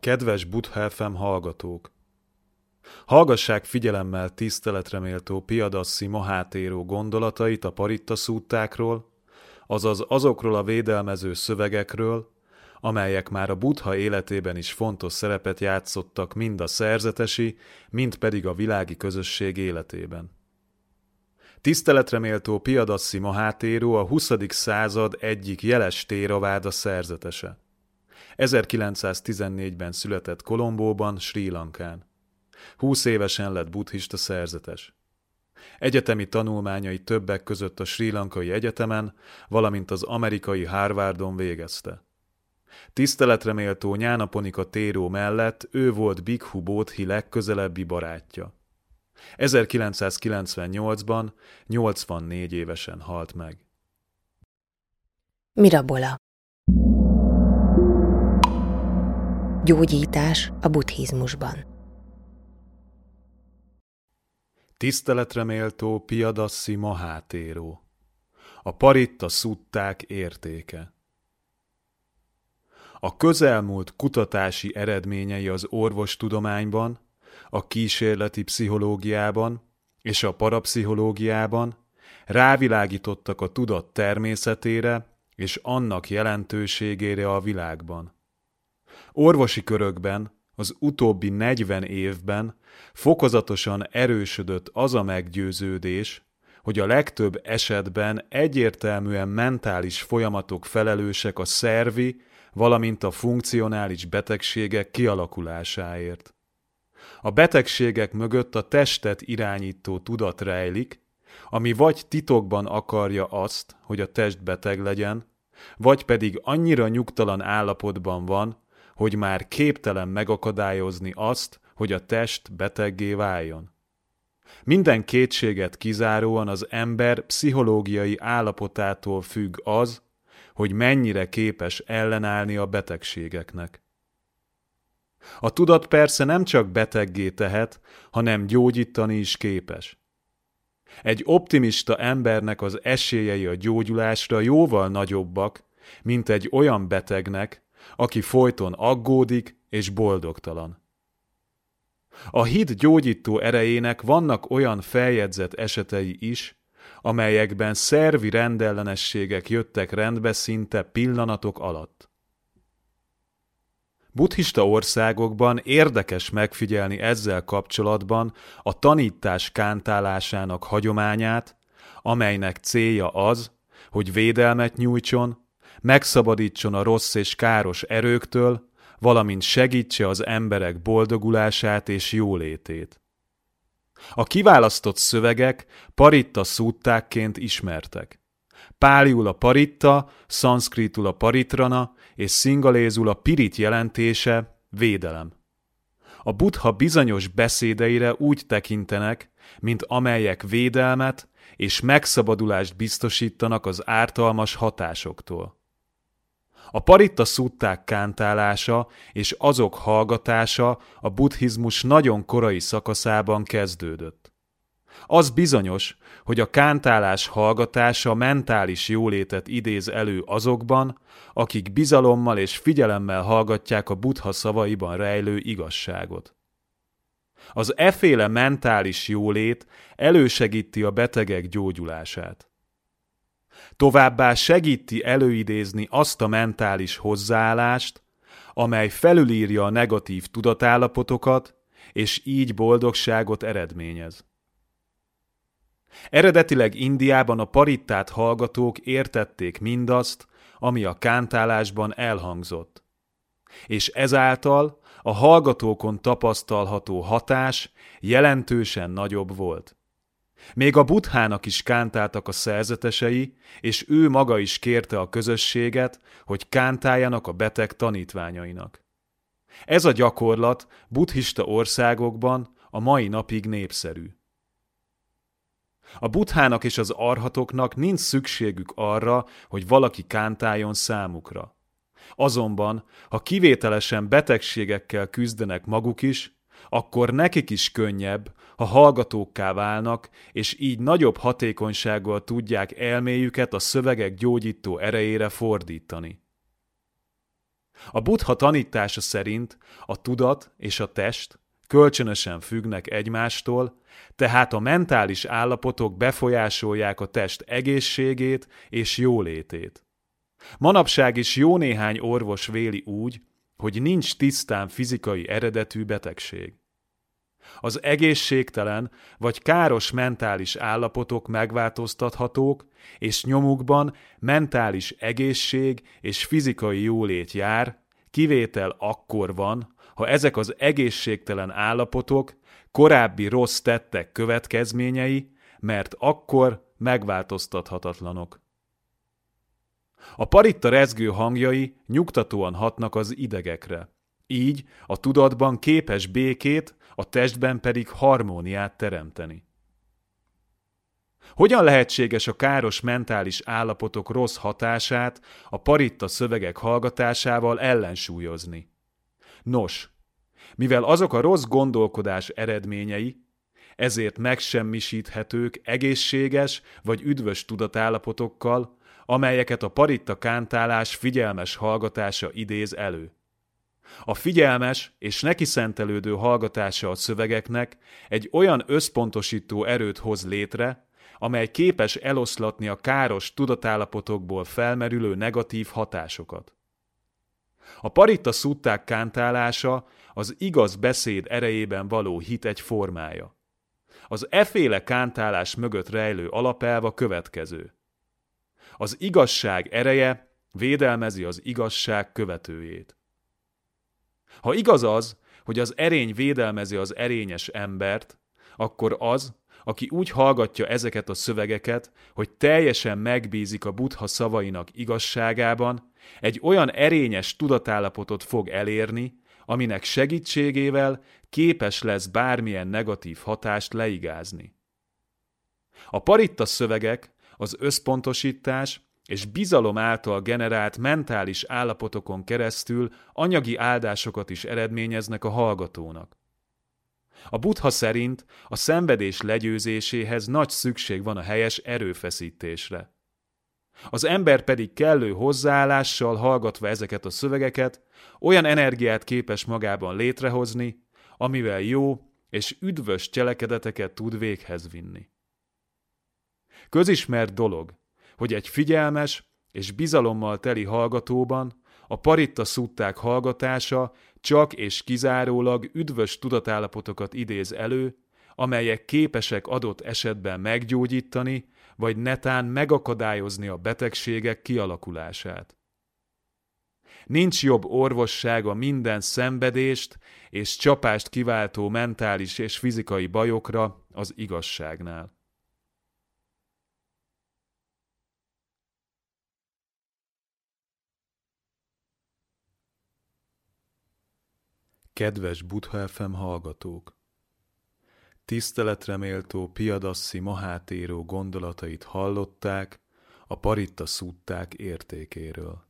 Kedves Buddha FM hallgatók! Hallgassák figyelemmel tiszteletreméltó Piadasszi Mahátéró gondolatait a paritta szúttákról, azaz azokról a védelmező szövegekről, amelyek már a Buddha életében is fontos szerepet játszottak mind a szerzetesi, mind pedig a világi közösség életében. Tiszteletreméltó Piadasszi Mahátéró a 20. század egyik jeles téraváda szerzetese. 1914-ben született Kolombóban, Sri Lankán. 20 évesen lett buddhista szerzetes. Egyetemi tanulmányai többek között a Sri Lankai Egyetemen, valamint az amerikai Harvardon végezte. Tiszteletre méltó Nyánaponika Téró mellett ő volt Bikhu Bodhi legközelebbi barátja. 1998-ban 84 évesen halt meg. Mirabola Gyógyítás a buddhizmusban. Tiszteletre méltó Piadasszi Mahátéró. A paritta szutták értéke. A közelmúlt kutatási eredményei az orvostudományban, a kísérleti pszichológiában és a parapszichológiában rávilágítottak a tudat természetére és annak jelentőségére a világban. Orvosi körökben az utóbbi 40 évben fokozatosan erősödött az a meggyőződés, hogy a legtöbb esetben egyértelműen mentális folyamatok felelősek a szervi, valamint a funkcionális betegségek kialakulásáért. A betegségek mögött a testet irányító tudat rejlik, ami vagy titokban akarja azt, hogy a test beteg legyen, vagy pedig annyira nyugtalan állapotban van, hogy már képtelen megakadályozni azt, hogy a test beteggé váljon. Minden kétséget kizáróan az ember pszichológiai állapotától függ az, hogy mennyire képes ellenállni a betegségeknek. A tudat persze nem csak beteggé tehet, hanem gyógyítani is képes. Egy optimista embernek az esélyei a gyógyulásra jóval nagyobbak, mint egy olyan betegnek, aki folyton aggódik és boldogtalan. A hit gyógyító erejének vannak olyan feljegyzett esetei is, amelyekben szervi rendellenességek jöttek rendbe szinte pillanatok alatt. Buddhista országokban érdekes megfigyelni ezzel kapcsolatban a tanítás kántálásának hagyományát, amelynek célja az, hogy védelmet nyújtson, megszabadítson a rossz és káros erőktől, valamint segítse az emberek boldogulását és jólétét. A kiválasztott szövegek paritta szúttákként ismertek. Páliul a paritta, szanszkritul a paritrana és szingalézul a pirit jelentése védelem. A buddha bizonyos beszédeire úgy tekintenek, mint amelyek védelmet és megszabadulást biztosítanak az ártalmas hatásoktól. A paritta szutták kántálása és azok hallgatása a buddhizmus nagyon korai szakaszában kezdődött. Az bizonyos, hogy a kántálás hallgatása mentális jólétet idéz elő azokban, akik bizalommal és figyelemmel hallgatják a buddha szavaiban rejlő igazságot. Az eféle mentális jólét elősegíti a betegek gyógyulását. Továbbá segíti előidézni azt a mentális hozzáállást, amely felülírja a negatív tudatállapotokat, és így boldogságot eredményez. Eredetileg Indiában a parittát hallgatók értették mindazt, ami a kántálásban elhangzott. És ezáltal a hallgatókon tapasztalható hatás jelentősen nagyobb volt. Még a buthának is kántáltak a szerzetesei, és ő maga is kérte a közösséget, hogy kántáljanak a beteg tanítványainak. Ez a gyakorlat buddhista országokban a mai napig népszerű. A buthának és az arhatoknak nincs szükségük arra, hogy valaki kántáljon számukra. Azonban, ha kivételesen betegségekkel küzdenek maguk is, akkor nekik is könnyebb, ha hallgatókká válnak, és így nagyobb hatékonysággal tudják elméjüket a szövegek gyógyító erejére fordítani. A buddha tanítása szerint a tudat és a test kölcsönösen függnek egymástól, tehát a mentális állapotok befolyásolják a test egészségét és jólétét. Manapság is jó néhány orvos véli úgy, hogy nincs tisztán fizikai eredetű betegség. Az egészségtelen vagy káros mentális állapotok megváltoztathatók, és nyomukban mentális egészség és fizikai jólét jár, kivétel akkor van, ha ezek az egészségtelen állapotok korábbi rossz tettek következményei, mert akkor megváltoztathatatlanok. A paritta rezgő hangjai nyugtatóan hatnak az idegekre. Így a tudatban képes békét, a testben pedig harmóniát teremteni. Hogyan lehetséges a káros mentális állapotok rossz hatását a paritta szövegek hallgatásával ellensúlyozni? Nos, mivel azok a rossz gondolkodás eredményei, ezért megsemmisíthetők egészséges vagy üdvös tudatállapotokkal, amelyeket a paritta kántálás figyelmes hallgatása idéz elő. A figyelmes és neki szentelődő hallgatása a szövegeknek egy olyan összpontosító erőt hoz létre, amely képes eloszlatni a káros tudatállapotokból felmerülő negatív hatásokat. A paritta szutták kántálása az igaz beszéd erejében való hit egy formája. Az eféle kántálás mögött rejlő alapelv a következő. Az igazság ereje védelmezi az igazság követőjét. Ha igaz az, hogy az erény védelmezi az erényes embert, akkor az, aki úgy hallgatja ezeket a szövegeket, hogy teljesen megbízik a buddha szavainak igazságában, egy olyan erényes tudatállapotot fog elérni, aminek segítségével képes lesz bármilyen negatív hatást leigázni. A paritta szövegek, az összpontosítás és bizalom által generált mentális állapotokon keresztül anyagi áldásokat is eredményeznek a hallgatónak. A buddha szerint a szenvedés legyőzéséhez nagy szükség van a helyes erőfeszítésre. Az ember pedig kellő hozzáállással hallgatva ezeket a szövegeket, olyan energiát képes magában létrehozni, amivel jó és üdvös cselekedeteket tud véghez vinni. Közismert dolog, hogy egy figyelmes és bizalommal teli hallgatóban a paritta szutták hallgatása csak és kizárólag üdvös tudatállapotokat idéz elő, amelyek képesek adott esetben meggyógyítani, vagy netán megakadályozni a betegségek kialakulását. Nincs jobb orvossága minden szenvedést és csapást kiváltó mentális és fizikai bajokra az igazságnál. Kedves Buddha FM hallgatók! Tiszteletreméltó Piadasszi Mahátéró gondolatait hallották a Paritta szútták értékéről.